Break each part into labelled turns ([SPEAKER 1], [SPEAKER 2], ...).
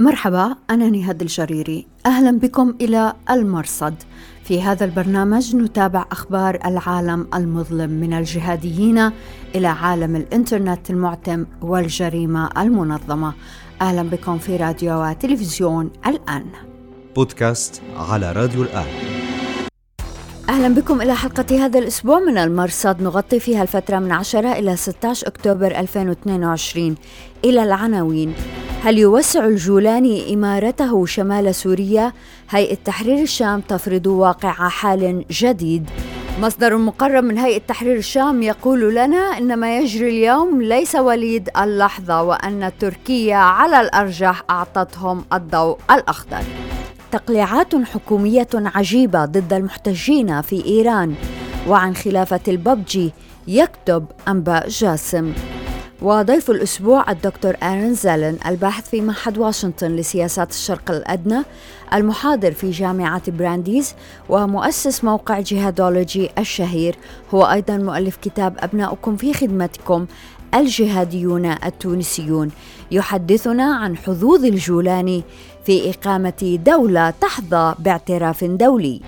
[SPEAKER 1] مرحبا أنا نهاد الجريري. أهلا بكم إلى المرصد. في هذا البرنامج نتابع أخبار العالم المظلم من الجهاديين إلى عالم الإنترنت المعتم والجريمة المنظمة. أهلا بكم في راديو وتلفزيون الآن.
[SPEAKER 2] بودكاست على راديو الآن.
[SPEAKER 1] أهلا بكم إلى حلقة هذا الأسبوع من المرصد. نغطي فيها الفترة من 10 إلى 16 أكتوبر 2022 إلى العناوين. هل يوسع الجولاني إمارته شمال سوريا؟ هيئة تحرير الشام تفرض واقع حال جديد. مصدر مقرب من هيئة تحرير الشام يقول لنا إن ما يجري اليوم ليس وليد اللحظة وأن تركيا على الأرجح أعطتهم الضوء الأخضر. تقليعات حكومية عجيبة ضد المحتجين في إيران. وعن خلافة الببجي يكتب أنباء جاسم. وضيف الأسبوع الدكتور آرن زالن الباحث في معهد واشنطن لسياسات الشرق الأدنى المحاضر في جامعة برانديز ومؤسس موقع Jihadology الشهير. هو أيضا مؤلف كتاب أبناؤكم في خدمتكم الجهاديون التونسيون. يحدثنا عن حظوظ الجولاني في إقامة دولة تحظى باعتراف دولي.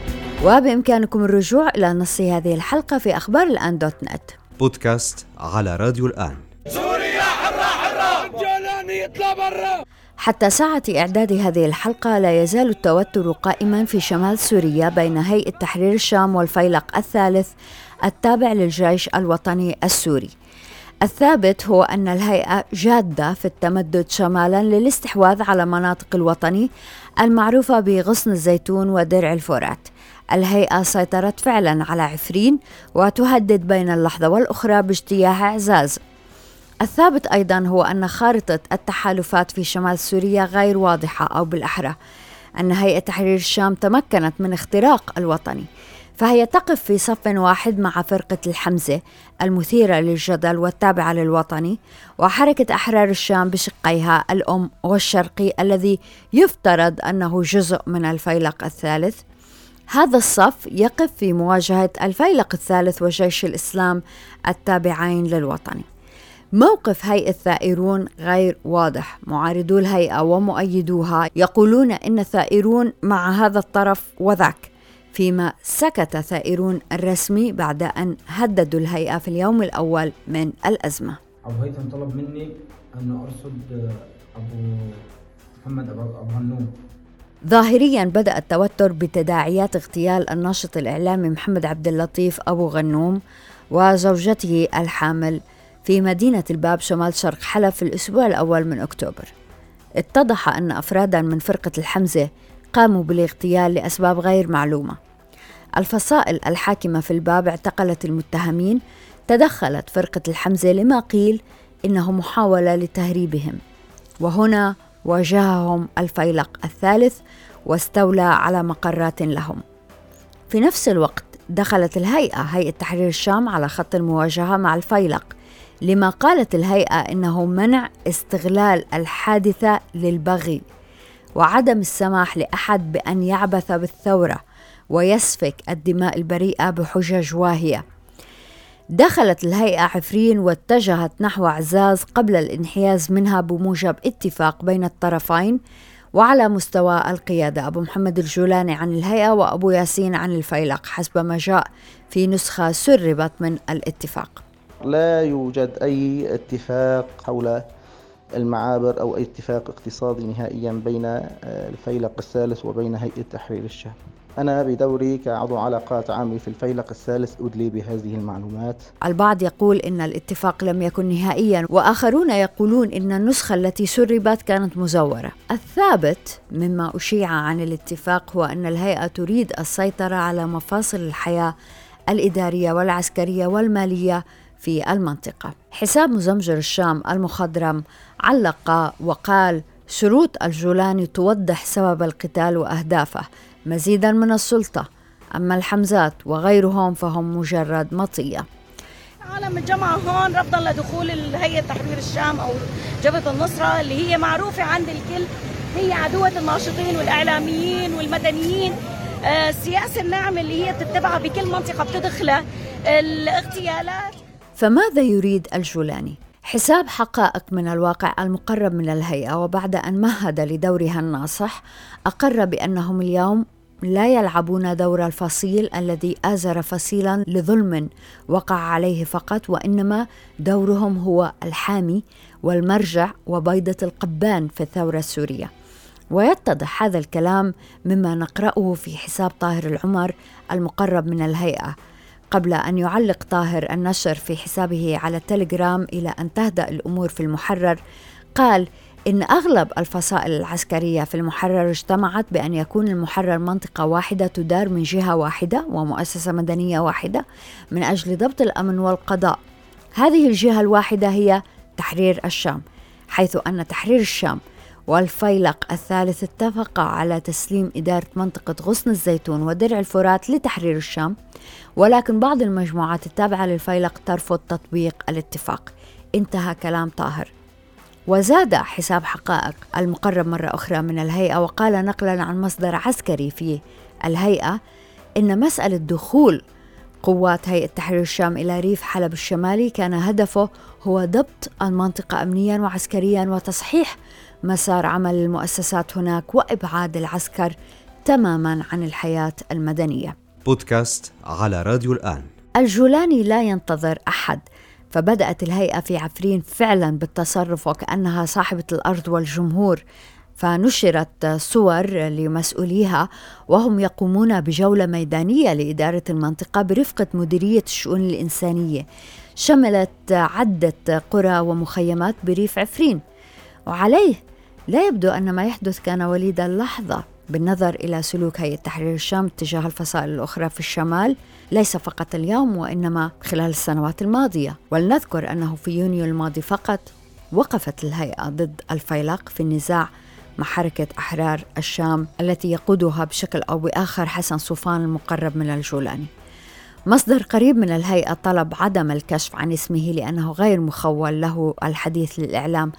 [SPEAKER 1] وبإمكانكم الرجوع إلى نص هذه الحلقة في أخبار الآن دوت نت.
[SPEAKER 2] بودكاست على راديو الآن.
[SPEAKER 3] سوريا حرة حرة جولاني يطلع برا
[SPEAKER 1] حتى ساعة إعداد هذه الحلقة لا يزال التوتر قائما في شمال سوريا بين هيئة تحرير الشام والفيلق الثالث التابع للجيش الوطني السوري. الثابت هو أن الهيئة جادة في التمدد شمالا للاستحواذ على مناطق الوطني المعروفة بغصن الزيتون ودرع الفرات. الهيئة سيطرت فعلا على عفرين وتهدد بين اللحظة والأخرى باجتياح إعزاز. الثابت أيضا هو أن خارطة التحالفات في شمال سوريا غير واضحة أو بالأحرى أن هيئة تحرير الشام تمكنت من اختراق الوطني. فهي تقف في صف واحد مع فرقة الحمزة المثيرة للجدل والتابعة للوطني وحركة أحرار الشام بشقيها الأم والشرقي الذي يفترض أنه جزء من الفيلق الثالث. هذا الصف يقف في مواجهة الفيلق الثالث وجيش الإسلام التابعين للوطني. موقف هيئة ثائرون غير واضح. معارضو الهيئة ومؤيدوها يقولون إن الثائرون مع هذا الطرف وذاك. فيما سكت ثائرون الرسمي بعد أن هددوا الهيئة في اليوم الأول من الأزمة.
[SPEAKER 4] أبو هيثم طلب مني أن أرصد أبو محمد أبو هنوم
[SPEAKER 1] ظاهريا بدأ التوتر بتداعيات اغتيال الناشط الإعلامي محمد عبد اللطيف أبو غنوم وزوجته الحامل في مدينة الباب شمال شرق حلب في الأسبوع الأول من أكتوبر. اتضح أن أفرادا من فرقة الحمزة قاموا بالاغتيال لأسباب غير معلومة. الفصائل الحاكمة في الباب اعتقلت المتهمين تدخلت فرقة الحمزة لما قيل إنه محاولة لتهريبهم. وهنا واجههم الفيلق الثالث واستولى على مقرات لهم. في نفس الوقت دخلت الهيئة هيئة تحرير الشام على خط المواجهة مع الفيلق لما قالت الهيئة إنه منع استغلال الحادثة للبغي. وعدم السماح لأحد بأن يعبث بالثورة ويسفك الدماء البريئة بحجج واهية. دخلت الهيئة عفرين واتجهت نحو عزاز قبل الانحياز منها بموجب اتفاق بين الطرفين وعلى مستوى القيادة. أبو محمد الجولاني عن الهيئة وأبو ياسين عن الفيلق حسب ما جاء في نسخة سربت من الاتفاق.
[SPEAKER 5] لا يوجد أي اتفاق حول المعابر أو أي اتفاق اقتصادي نهائيا بين الفيلق الثالث وبين هيئة تحرير الشام أنا بدوري كعضو علاقات عامة في الفيلق الثالث أدلي بهذه المعلومات.
[SPEAKER 1] البعض يقول إن الاتفاق لم يكن نهائيا وآخرون يقولون إن النسخة التي سربت كانت مزورة. الثابت مما أشيع عن الاتفاق هو أن الهيئة تريد السيطرة على مفاصل الحياة الإدارية والعسكرية والمالية في المنطقة. حساب مزمجر الشام المخضرم علق وقال شروط الجولاني توضح سبب القتال وأهدافه مزيدا من السلطة أما الحمزات وغيرهم فهم مجرد مطية.
[SPEAKER 6] عالم الجامعة هون رفضا لدخول هيئة تحرير الشام أو جبهة النصرة اللي هي معروفة عند الكل هي عدوة الناشطين والإعلاميين والمدنيين. آه، السياسة الناعمة اللي هي بتتبعها بكل منطقة بتدخلها. الاغتيالات
[SPEAKER 1] فماذا يريد الجولاني؟ حساب حقائق من الواقع المقرب من الهيئة وبعد أن مهد لدورها الناصح أقر بأنهم اليوم لا يلعبون دور الفصيل الذي آزر فصيلا لظلم وقع عليه فقط وإنما دورهم هو الحامي والمرجع وبيضة القبان في الثورة السورية ويتضح هذا الكلام مما نقرأه في حساب طاهر العمر المقرب من الهيئة قبل أن يعلق طاهر النشر في حسابه على التليجرام إلى أن تهدأ الأمور في المحرر قال إن أغلب الفصائل العسكرية في المحرر اجتمعت بأن يكون المحرر منطقة واحدة تدار من جهة واحدة ومؤسسة مدنية واحدة من أجل ضبط الأمن والقضاء. هذه الجهة الواحدة هي تحرير الشام، حيث أن تحرير الشام والفيلق الثالث اتفقا على تسليم إدارة منطقة غصن الزيتون ودرع الفرات لتحرير الشام، ولكن بعض المجموعات التابعة للفيلق ترفض تطبيق الاتفاق. انتهى كلام طاهر. وزاد حساب حقائق المقرب مرة أخرى من الهيئة وقال نقلا عن مصدر عسكري في الهيئة إن مسألة دخول قوات هيئة تحرير الشام إلى ريف حلب الشمالي كان هدفه هو ضبط المنطقة أمنيا وعسكريا وتصحيح مسار عمل المؤسسات هناك وإبعاد العسكر تماما عن الحياة المدنية.
[SPEAKER 2] بودكاست على راديو الآن.
[SPEAKER 1] الجولاني لا ينتظر أحد فبدأت الهيئة في عفرين فعلا بالتصرف وكأنها صاحبة الأرض والجمهور فنشرت صور لمسؤوليها وهم يقومون بجولة ميدانية لإدارة المنطقة برفقة مديرية الشؤون الإنسانية. شملت عدة قرى ومخيمات بريف عفرين وعليه لا يبدو أن ما يحدث كان وليد اللحظة بالنظر إلى سلوك هيئة تحرير الشام تجاه الفصائل الأخرى في الشمال. ليس فقط اليوم وإنما خلال السنوات الماضية. ولنذكر أنه في يونيو الماضي فقط وقفت الهيئة ضد الفيلق في النزاع مع حركة أحرار الشام التي يقودها بشكل أو بآخر حسن صوفان المقرب من الجولاني. مصدر قريب من الهيئة طلب عدم الكشف عن اسمه لأنه غير مخول له الحديث للإعلام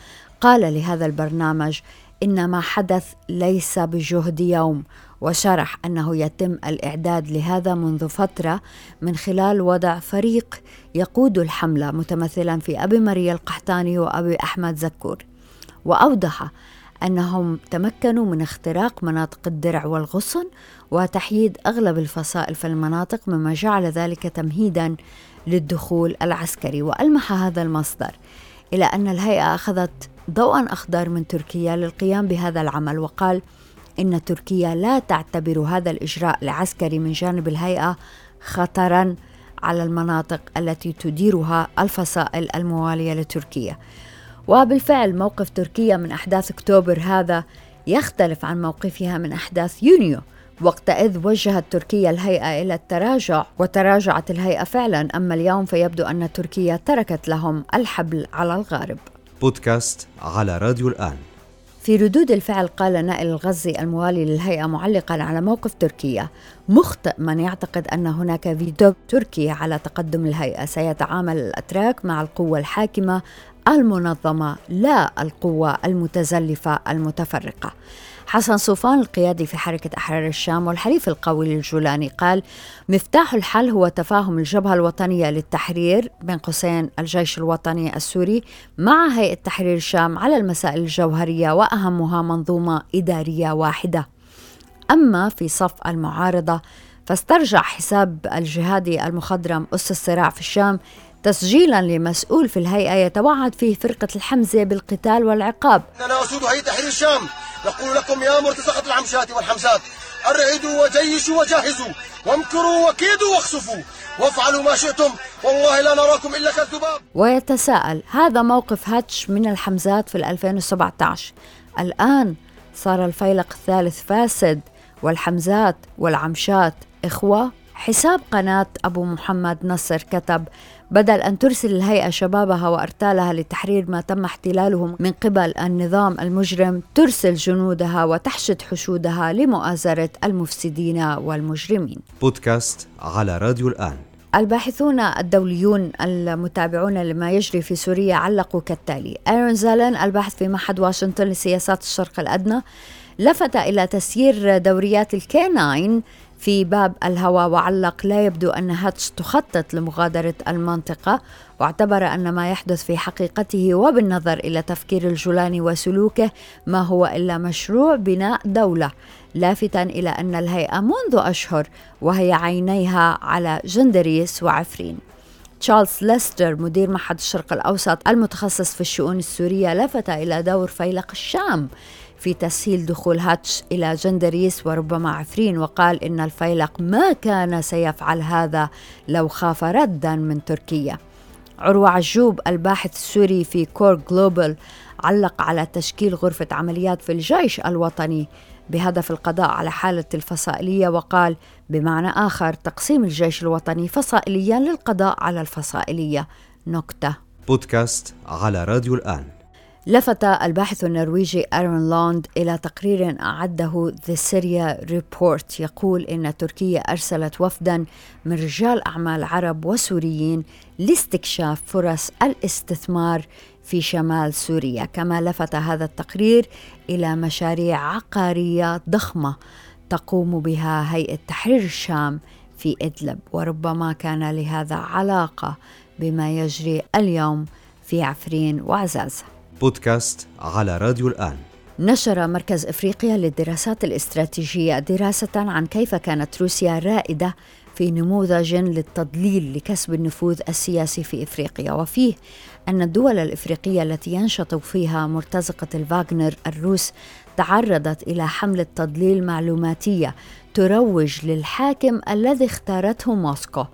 [SPEAKER 1] قال لهذا البرنامج إن ما حدث ليس بجهد يوم وشرح أنه يتم الإعداد لهذا منذ فترة من خلال وضع فريق يقود الحملة متمثلا في أبي مريا القحطاني وأبي أحمد زكور. وأوضح أنهم تمكنوا من اختراق مناطق الدرع والغصن وتحييد أغلب الفصائل في المناطق مما جعل ذلك تمهيدا للدخول العسكري. وألمح هذا المصدر إلى أن الهيئة أخذت ضوءا أخضر من تركيا للقيام بهذا العمل وقال إن تركيا لا تعتبر هذا الإجراء العسكري من جانب الهيئة خطرا على المناطق التي تديرها الفصائل الموالية لتركيا. وبالفعل موقف تركيا من أحداث أكتوبر هذا يختلف عن موقفها من أحداث يونيو. وقتئذ وجهت تركيا الهيئة إلى التراجع وتراجعت الهيئة فعلا أما اليوم فيبدو أن تركيا تركت لهم الحبل على الغارب.
[SPEAKER 2] بودكاست على راديو الآن.
[SPEAKER 1] في ردود الفعل قال نائل الغزي الموالي للهيئة معلقا على موقف تركيا. مخطئ من يعتقد أن هناك فيديو تركي على تقدم الهيئة. سيتعامل الأتراك مع القوة الحاكمة المنظمة لا القوة المتزلفة المتفرقة. حسن صوفان القيادي في حركة أحرار الشام والحليف القوي للجولاني قال مفتاح الحل هو تفاهم الجبهة الوطنية للتحرير بين قوسين الجيش الوطني السوري مع هيئة تحرير الشام على المسائل الجوهرية وأهمها منظومة إدارية واحدة. أما في صف المعارضة فاسترجع حساب الجهادي المخضرم أس الصراع في الشام تسجيلا لمسؤول في الهيئة يتوعد فيه فرقة الحمزة بالقتال والعقاب.
[SPEAKER 7] أنا أسود هيئة تحرير الشام. نقول لكم يا مرتزقة العمشات والحمزات. أرعدوا وجيشوا وجهزوا وامكروا وكيدوا واخسفوا. وافعلوا ما شئتم. والله لا نراكم إلا كالذباب.
[SPEAKER 1] ويتساءل هذا موقف هاتش من الحمزات في 2017 الآن صار الفيلق الثالث فاسد. والحمزات والعمشات إخوة حساب قناة أبو محمد نصر كتب بدل أن ترسل الهيئة شبابها وأرتالها لتحرير ما تم احتلاله من قبل النظام المجرم ترسل جنودها وتحشد حشودها لمؤازرة المفسدين والمجرمين.
[SPEAKER 2] بودكاست على راديو الآن.
[SPEAKER 1] الباحثون الدوليون المتابعون لما يجري في سوريا علقوا كالتالي. أيرون زالن الباحث في معهد واشنطن لسياسات الشرق الأدنى لفت إلى تسيير دوريات ال K9 في باب الهوى وعلق لا يبدو أن هتش تخطط لمغادرة المنطقة واعتبر أن ما يحدث في حقيقته وبالنظر إلى تفكير الجولاني وسلوكه ما هو إلا مشروع بناء دولة لافتا إلى أن الهيئة منذ أشهر وهي عينيها على جندريس وعفرين. تشارلز ليستر مدير معهد الشرق الأوسط المتخصص في الشؤون السورية لفت إلى دور فيلق الشام. في تسهيل دخول هتش إلى جندريس وربما عفرين وقال إن الفيلق ما كان سيفعل هذا لو خاف ردا من تركيا. عروة عجوب الباحث السوري في COAR Global علق على تشكيل غرفة عمليات في الجيش الوطني بهدف القضاء على حالة الفصائلية وقال بمعنى آخر تقسيم الجيش الوطني فصائليا للقضاء على الفصائلية. نكتة.
[SPEAKER 2] بودكاست على راديو الآن.
[SPEAKER 1] لفت الباحث النرويجي أرون لوند إلى تقرير أعده The Syria Report. يقول إن تركيا أرسلت وفدا من رجال أعمال عرب وسوريين لاستكشاف فرص الاستثمار في شمال سوريا. كما لفت هذا التقرير إلى مشاريع عقارية ضخمة تقوم بها هيئة تحرير الشام في إدلب. وربما كان لهذا علاقة بما يجري اليوم في عفرين وعزازة
[SPEAKER 2] بودكاست على راديو الآن.
[SPEAKER 1] نشر مركز إفريقيا للدراسات الاستراتيجية دراسة عن كيف كانت روسيا رائدة في نموذج للتضليل لكسب النفوذ السياسي في إفريقيا. وفيه أن الدول الإفريقية التي ينشط فيها مرتزقة الفاغنر الروس تعرضت إلى حمله تضليل معلوماتية تروج للحاكم الذي اختارته موسكو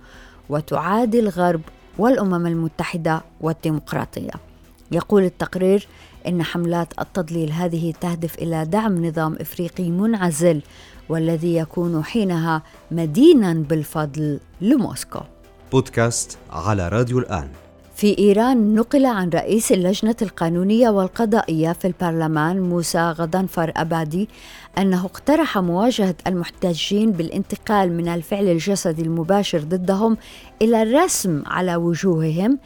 [SPEAKER 1] وتعادي الغرب والأمم المتحدة والديمقراطية. يقول التقرير إن حملات التضليل هذه تهدف إلى دعم نظام إفريقي منعزل والذي يكون حينها مدينا بالفضل لموسكو.
[SPEAKER 2] بودكاست على راديو الآن.
[SPEAKER 1] في إيران نقل عن رئيس اللجنة القانونية والقضائية في البرلمان موسى غضنفر أبادي أنه اقترح مواجهة المحتجين بالانتقال من الفعل الجسدي المباشر ضدهم إلى الرسم على وجوههم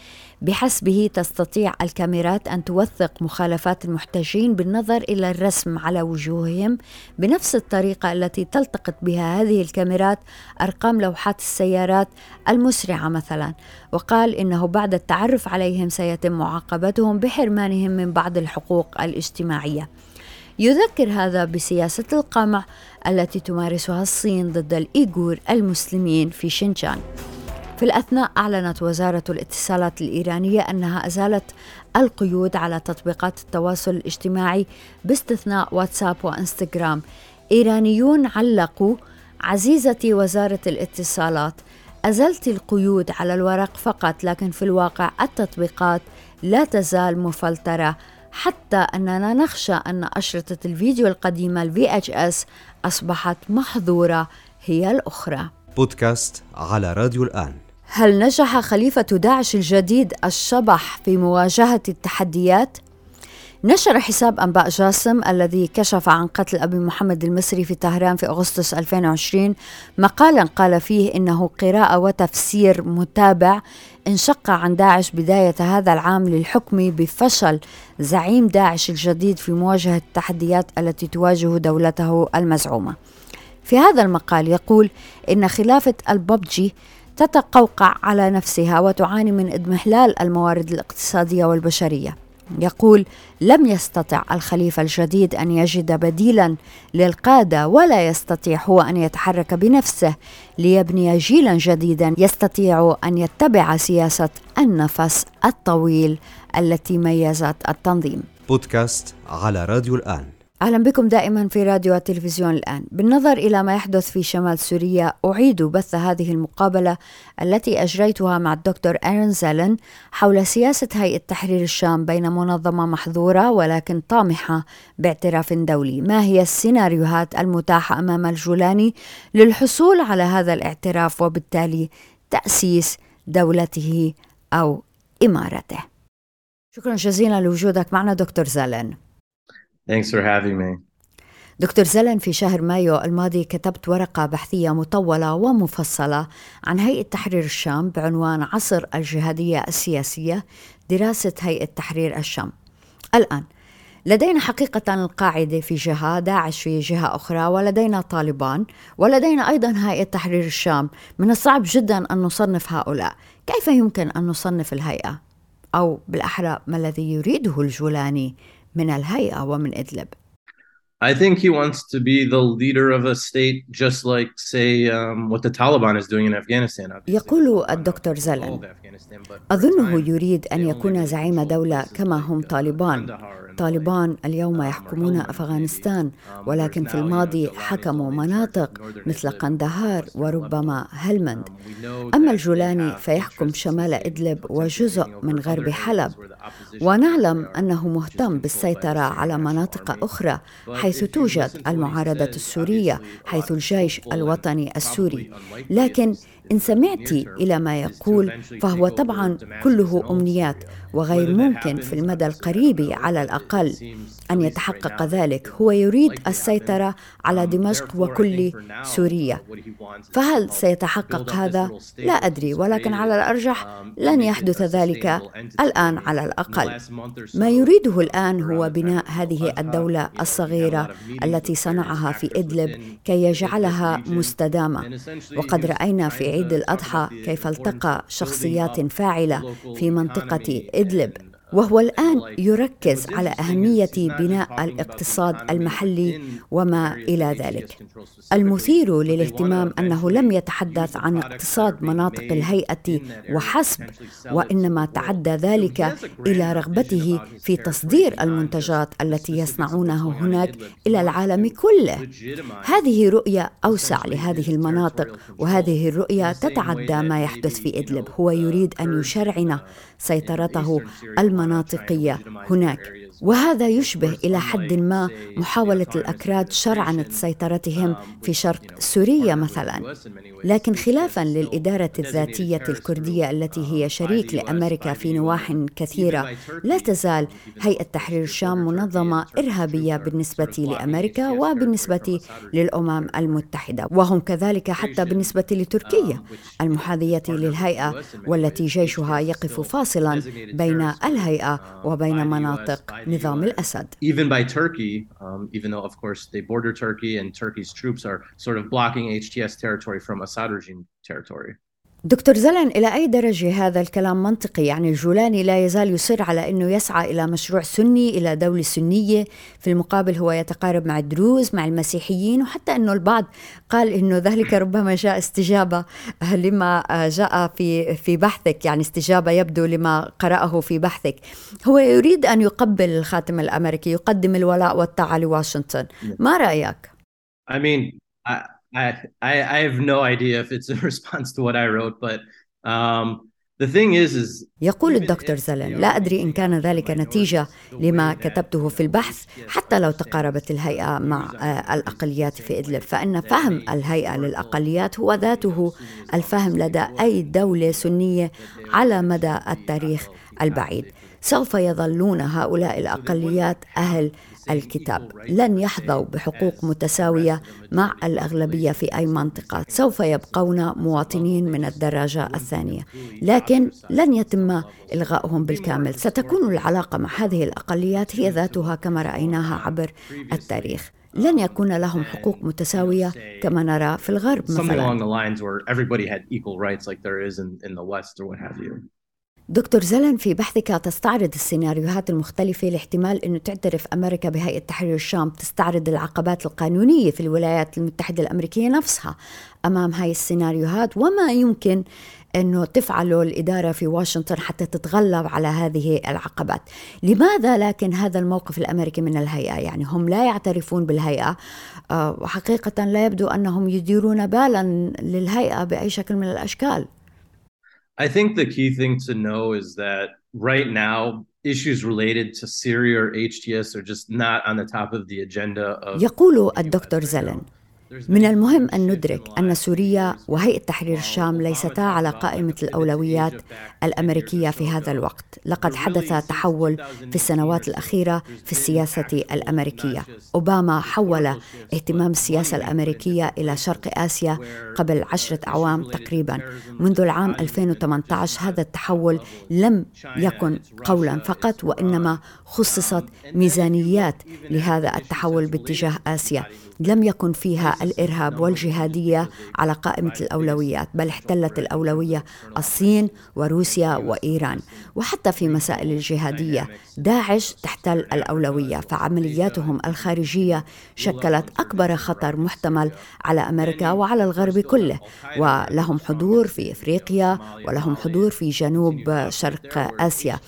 [SPEAKER 1] بحسبه تستطيع الكاميرات أن توثق مخالفات المحتجين بالنظر إلى الرسم على وجوههم بنفس الطريقة التي تلتقط بها هذه الكاميرات أرقام لوحات السيارات المسرعة مثلا. وقال إنه بعد التعرف عليهم سيتم معاقبتهم بحرمانهم من بعض الحقوق الاجتماعية. يذكر هذا بسياسة القمع التي تمارسها الصين ضد الإيغور المسلمين في شينجان في الأثناء أعلنت وزارة الاتصالات الإيرانية أنها أزالت القيود على تطبيقات التواصل الاجتماعي باستثناء واتساب وإنستغرام. إيرانيون علقوا عزيزتي وزارة الاتصالات أزلت القيود على الورق فقط لكن في الواقع التطبيقات لا تزال مفلترة. حتى أننا نخشى أن أشرطة الفيديو القديمة ال VHS أصبحت محظورة هي الأخرى.
[SPEAKER 2] بودكاست على راديو الآن.
[SPEAKER 1] هل نجح خليفة داعش الجديد الشبح في مواجهة التحديات؟ نشر حساب أنباء جاسم الذي كشف عن قتل أبي محمد المصري في طهران في أغسطس 2020 مقالا قال فيه إنه قراءة وتفسير متابع انشق عن داعش بداية هذا العام للحكم بفشل زعيم داعش الجديد في مواجهة التحديات التي تواجه دولته المزعومة. في هذا المقال يقول إن خلافة الببجي تتقوقع على نفسها وتعاني من إضمحلال الموارد الاقتصادية والبشرية يقول لم يستطع الخليفة الجديد أن يجد بديلا للقادة ولا يستطيع هو أن يتحرك بنفسه ليبني جيلا جديدا يستطيع أن يتبع سياسة النفس الطويل التي ميزت التنظيم.
[SPEAKER 2] بودكاست على راديو الآن.
[SPEAKER 1] أهلا بكم دائما في راديو التلفزيون الآن. بالنظر إلى ما يحدث في شمال سوريا أعيد بث هذه المقابلة التي أجريتها مع الدكتور أيرن زالن حول سياسة هيئة تحرير الشام بين منظمة محظورة ولكن طامحة باعتراف دولي. ما هي السيناريوهات المتاحة أمام الجولاني للحصول على هذا الاعتراف وبالتالي تأسيس دولته أو إمارته؟ شكرا جزيلا لوجودك معنا دكتور زالن
[SPEAKER 8] Thanks for having me.
[SPEAKER 1] دكتور زلن في شهر مايو الماضي كتبت ورقة بحثية مطولة ومفصلة عن هيئة تحرير الشام بعنوان عصر الجهادية السياسية دراسة هيئة تحرير الشام. الآن لدينا حقيقة القاعدة في جهة داعش في جهة أخرى ولدينا طالبان ولدينا أيضا هيئة تحرير الشام من الصعب جدا أن نصنف هؤلاء كيف يمكن أن نصنف الهيئة؟ أو بالأحرى ما الذي يريده الجولاني من الهيئة ومن إدلب؟
[SPEAKER 8] I think he wants to be the leader of a state just like, say, um, what the Taliban is doing in Afghanistan.
[SPEAKER 1] يقول الدكتور زلن أظنه يريد أن يكون زعيم دولة كما هم طالبان طالبان اليوم يحكمون أفغانستان ولكن في الماضي حكموا مناطق مثل قندهار وربما هلمند. أما الجولاني فيحكم شمال إدلب وجزء من غرب حلب. ونعلم أنه مهتم بالسيطرة على مناطق أخرى حيث توجد المعارضة السورية حيث الجيش الوطني السوري. لكن إن سمعت إلى ما يقول فهو طبعا كله أمنيات وغير ممكن في المدى القريب على الأقل. أن يتحقق ذلك هو يريد السيطرة على دمشق وكل سوريا. فهل سيتحقق هذا؟ لا أدري ولكن على الأرجح لن يحدث ذلك الآن على الأقل. ما يريده الآن هو بناء هذه الدولة الصغيرة التي صنعها في إدلب كي يجعلها مستدامة. وقد رأينا في عيد الأضحى كيف التقى شخصيات فاعلة في منطقة إدلب. وهو الآن يركز على أهمية بناء الاقتصاد المحلي وما إلى ذلك. المثير للاهتمام أنه لم يتحدث عن اقتصاد مناطق الهيئة وحسب، وإنما تعدى ذلك إلى رغبته في تصدير المنتجات التي يصنعونها هناك إلى العالم كله. هذه رؤية أوسع لهذه المناطق، وهذه الرؤية تتعدى ما يحدث في إدلب. هو يريد أن يشرعن سيطرته المناطقيه هناك وهذا يشبه إلى حد ما محاولة الأكراد شرعنه سيطرتهم في شرق سوريا مثلا. لكن خلافا للإدارة الذاتية الكردية التي هي شريك لأمريكا في نواح كثيرة. لا تزال هيئة تحرير الشام منظمة إرهابية بالنسبة لامريكا وبالنسبة للأمم المتحدة وهم كذلك حتى بالنسبة لتركيا المحاذية للهيئة والتي جيشها يقف فاصلا بين الهيئه وبين مناطق نظام الأسد.
[SPEAKER 8] Even by Turkey, um, even though of course they border Turkey and Turkey's troops are sort of blocking HTS territory from Assad regime territory.
[SPEAKER 1] دكتور زلن إلى أي درجة هذا الكلام منطقي؟ يعني الجولاني لا يزال يصر على أنه يسعى إلى مشروع سني إلى دولة سنية في المقابل هو يتقارب مع الدروز مع المسيحيين وحتى أنه البعض قال أنه ذلك ربما جاء استجابة لما جاء في في بحثك يعني استجابة يبدو لما قرأه في بحثك. هو يريد أن يقبل الخاتم الأمريكي يقدم الولاء والطاعة لواشنطن ما رأيك؟
[SPEAKER 8] I mean, I, I, I, have no idea if it's a response to what I wrote, but um, the thing is, is
[SPEAKER 1] يقول الدكتور زلن لا أدري إن كان ذلك نتيجة لما كتبته في البحث حتى لو تقاربت الهيئة مع الأقليات في إدلب. فإن فهم الهيئة للأقليات هو ذاته الفهم لدى أي دولة سنية على مدى التاريخ البعيد. سوف يظلون هؤلاء الأقليات أهل الكتاب. لن يحظوا بحقوق متساوية مع الأغلبية في أي منطقة. سوف يبقون مواطنين من الدرجه الثانية. لكن لن يتم الغائهم بالكامل. ستكون العلاقة مع هذه الأقليات هي ذاتها كما رأيناها عبر التاريخ. لن يكون لهم حقوق متساوية كما نرى في الغرب مثلا. دكتور زلن في بحثك تستعرض السيناريوهات المختلفة لاحتمال أنه تعترف أمريكا بهيئة تحرير الشام تستعرض العقبات القانونية في الولايات المتحدة الأمريكية نفسها أمام هاي السيناريوهات وما يمكن أنه تفعله الإدارة في واشنطن حتى تتغلب على هذه العقبات. لماذا لكن هذا الموقف الأمريكي من الهيئة؟ يعني هم لا يعترفون بالهيئة آه، وحقيقة لا يبدو أنهم يديرون بالا للهيئة بأي شكل من الأشكال.
[SPEAKER 8] I think the key thing to know is that right now issues related to Syria or HTS are just not on the top of the agenda of
[SPEAKER 1] يقول الدكتور زلن من المهم أن ندرك أن سوريا وهيئة تحرير الشام ليستا على قائمة الأولويات الأمريكية في هذا الوقت. لقد حدث تحول في السنوات الأخيرة في السياسة الأمريكية. أوباما حول اهتمام السياسة الأمريكية إلى شرق آسيا قبل عشرة أعوام تقريبا. منذ العام 2018 هذا التحول لم يكن قولا فقط وإنما خصصت ميزانيات لهذا التحول باتجاه آسيا لم يكن فيها الإرهاب والجهادية على قائمة الأولويات بل احتلت الأولوية الصين وروسيا وإيران. وحتى في مسائل الجهادية داعش تحتل الأولوية فعملياتهم الخارجية شكلت أكبر خطر محتمل على أمريكا وعلى الغرب كله. ولهم حضور في إفريقيا ولهم حضور في جنوب شرق آسيا.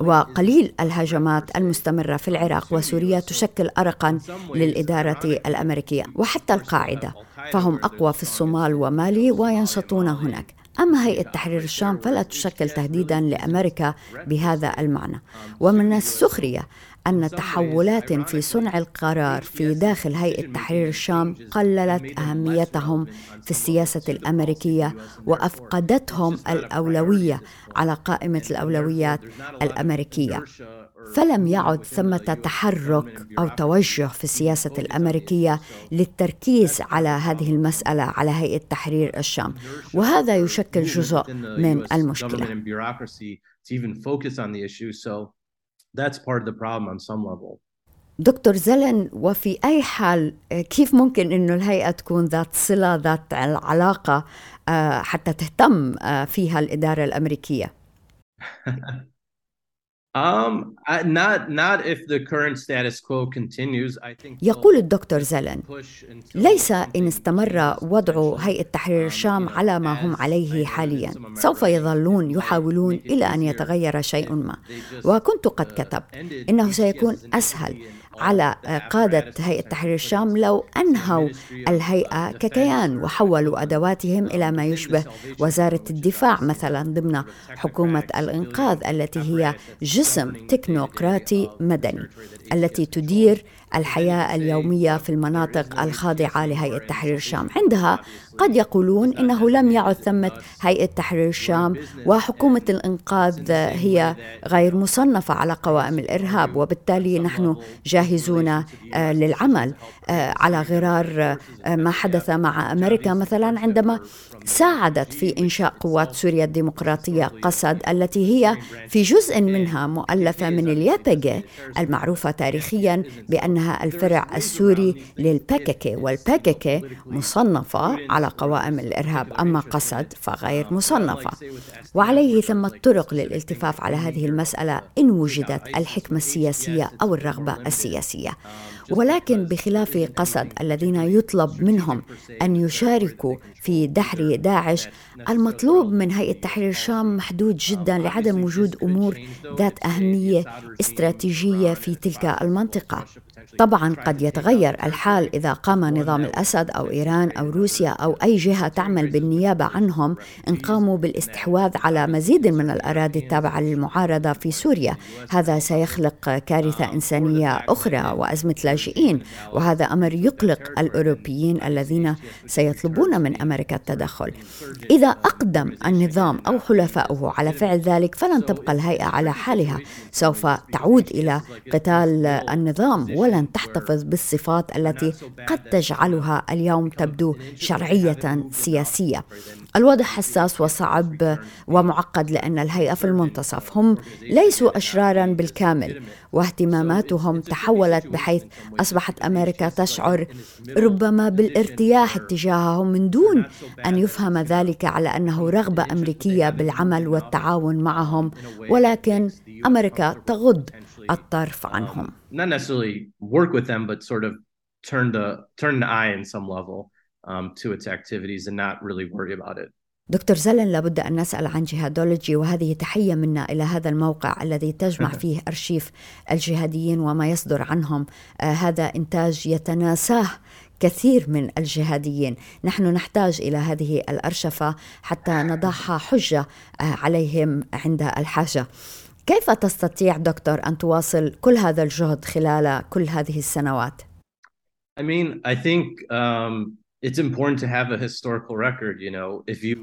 [SPEAKER 1] وقليل الهجمات المستمرة في العراق وسوريا تشكل ارقا للإدارة الأمريكية. الأمريكية وحتى القاعدة فهم أقوى في الصومال ومالي وينشطون هناك. أما هيئة تحرير الشام فلا تشكل تهديدا لأمريكا بهذا المعنى. ومن السخرية أن تحولات في صنع القرار في داخل هيئة تحرير الشام قللت أهميتهم في السياسة الأمريكية وأفقدتهم الأولوية على قائمة الأولويات الأمريكية. فلم يعد ثمة تحرك أو توجه في السياسة الأمريكية للتركيز على هذه المسألة على هيئة تحرير الشام. وهذا يشكل جزء من المشكلة.
[SPEAKER 8] That's part of the problem on some level.
[SPEAKER 1] دكتور زلن وفي أي حال كيف ممكن أنه الهيئة تكون ذات صلة ذات علاقة حتى تهتم فيها الإدارة الأمريكية؟
[SPEAKER 8] Um, not not if the current status quo continues. I think
[SPEAKER 1] يقول الدكتور زلن ليس إن استمر وضع هيئة تحرير الشام على ما هم عليه حاليا. سوف يظلون يحاولون إلى أن يتغير شيء ما. وكنت قد كتبت إنه سيكون أسهل. على قادة هيئة تحرير الشام لو أنهوا الهيئة ككيان وحولوا أدواتهم إلى ما يشبه وزارة الدفاع مثلا ضمن حكومة الإنقاذ التي هي جسم تكنوقراطي مدني التي تدير الحياة اليومية في المناطق الخاضعة لهيئة تحرير الشام. عندها قد يقولون إنه لم يعد ثمة هيئة تحرير الشام وحكومة الإنقاذ هي غير مصنفة على قوائم الإرهاب وبالتالي نحن جاهزون آه، للعمل آه، على غرار آه، ما حدث مع أمريكا. مثلا عندما ساعدت في إنشاء قوات سوريا الديمقراطية قسد التي هي في جزء منها مؤلفة من اليابجة المعروفة تاريخيا بأنها الفرع السوري للباككي والباككي مصنفة على قوائم الإرهاب. أما قسد فغير مصنفة. وعليه ثمة طرق للالتفاف على هذه المسألة إن وجدت الحكمة السياسية أو الرغبة السياسية. ولكن بخلاف قسد الذين يطلب منهم أن يشاركوا في دحر داعش المطلوب من هيئة تحرير الشام محدود جدا لعدم وجود أمور ذات أهمية استراتيجية في تلك المنطقة. طبعا قد يتغير الحال إذا قام نظام الأسد أو إيران أو روسيا أو أي جهة تعمل بالنيابة عنهم إن قاموا بالاستحواذ على مزيد من الأراضي التابعة للمعارضة في سوريا. هذا سيخلق كارثة إنسانية أخرى وأزمة لاجئين وهذا أمر يقلق الأوروبيين الذين سيطلبون من أمريكا التدخل. إذا أقدم النظام أو حلفائه على فعل ذلك فلن تبقى الهيئة على حالها. سوف تعود إلى قتال النظام ولن أن تحتفظ بالصفات التي قد تجعلها اليوم تبدو شرعية سياسية. الوضع حساس وصعب ومعقد لأن الهيئة في المنتصف هم ليسوا أشرارا بالكامل واهتماماتهم تحولت بحيث أصبحت أمريكا تشعر ربما بالارتياح اتجاههم من دون أن يفهم ذلك على أنه رغبة أمريكية بالعمل والتعاون معهم ولكن أمريكا تغض الطرف عنهم.
[SPEAKER 8] Not necessarily work with them but sort of turn the turn the eye in some level. Um, to its activities and not really worry about it.
[SPEAKER 1] دكتور زلن لابد أن نسأل عن جهادولوجي وهذه تحية منا إلى هذا الموقع الذي تجمع فيه أرشيف الجهاديين وما يصدر عنهم. آه هذا إنتاج يتناساه كثير من الجهاديين. نحن نحتاج إلى هذه الأرشفة حتى نضعها حجة آه عليهم عند الحاجة. كيف تستطيع دكتور أن تواصل كل هذا الجهد خلال كل هذه السنوات؟
[SPEAKER 8] I mean, I think um,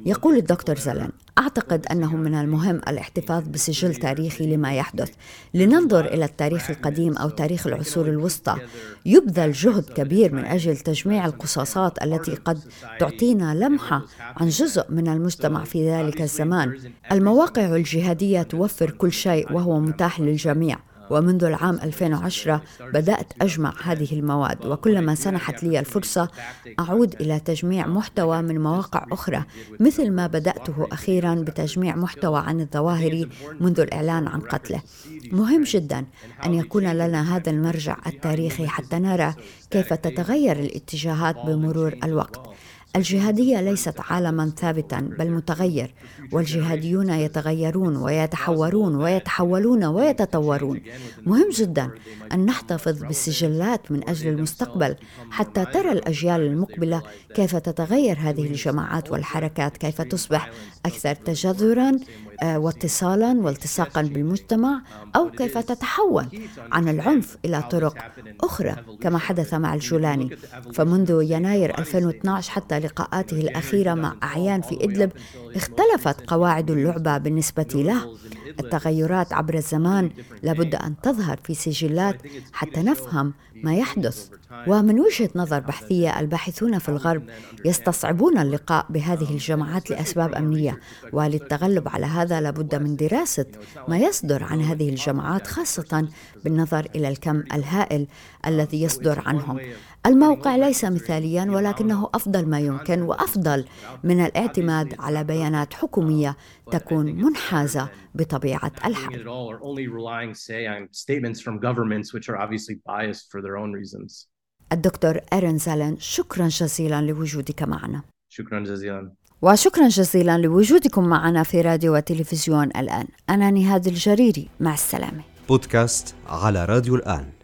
[SPEAKER 1] يقول الدكتور زلن أعتقد أنه من المهم الاحتفاظ بسجل تاريخي لما يحدث. لننظر إلى التاريخ القديم أو تاريخ العصور الوسطى يبذل جهد كبير من أجل تجميع القصاصات التي قد تعطينا لمحة عن جزء من المجتمع في ذلك الزمان. المواقع الجهادية توفر كل شيء وهو متاح للجميع. ومنذ العام 2010 بدأت أجمع هذه المواد وكلما سنحت لي الفرصة أعود إلى تجميع محتوى من مواقع أخرى مثل ما بدأته أخيرا بتجميع محتوى عن الظواهري منذ الإعلان عن قتله. مهم جدا أن يكون لنا هذا المرجع التاريخي حتى نرى كيف تتغير الاتجاهات بمرور الوقت. الجهادية ليست عالما ثابتا بل متغير. والجهاديون يتغيرون ويتحورون ويتحولون ويتطورون. مهم جدا أن نحتفظ بالسجلات من أجل المستقبل حتى ترى الأجيال المقبلة كيف تتغير هذه الجماعات والحركات كيف تصبح أكثر تجذرا واتصالا والتصاقا بالمجتمع أو كيف تتحول عن العنف إلى طرق أخرى كما حدث مع الجولاني فمنذ يناير 2012 حتى لقاءاته الأخيرة مع أعيان في إدلب اختلفت قواعد اللعبة بالنسبة له. التغيرات عبر الزمان لابد أن تظهر في سجلات حتى نفهم ما يحدث. ومن وجهة نظر بحثية الباحثون في الغرب يستصعبون اللقاء بهذه الجماعات لأسباب أمنية. وللتغلب على هذا لابد من دراسة ما يصدر عن هذه الجماعات خاصة بالنظر إلى الكم الهائل الذي يصدر عنهم. الموقع ليس مثاليا ولكنه أفضل ما يمكن وأفضل من الاعتماد على بيانات حكومية تكون منحازة بطبيعة الحال. الدكتور إيرن زالن شكرا جزيلا لوجودك معنا.
[SPEAKER 8] شكرا جزيلا.
[SPEAKER 1] وشكرا جزيلا لوجودكم معنا في راديو وتلفزيون الآن. أنا نهاد الجريري مع السلامة.
[SPEAKER 2] بودكاست على راديو الآن.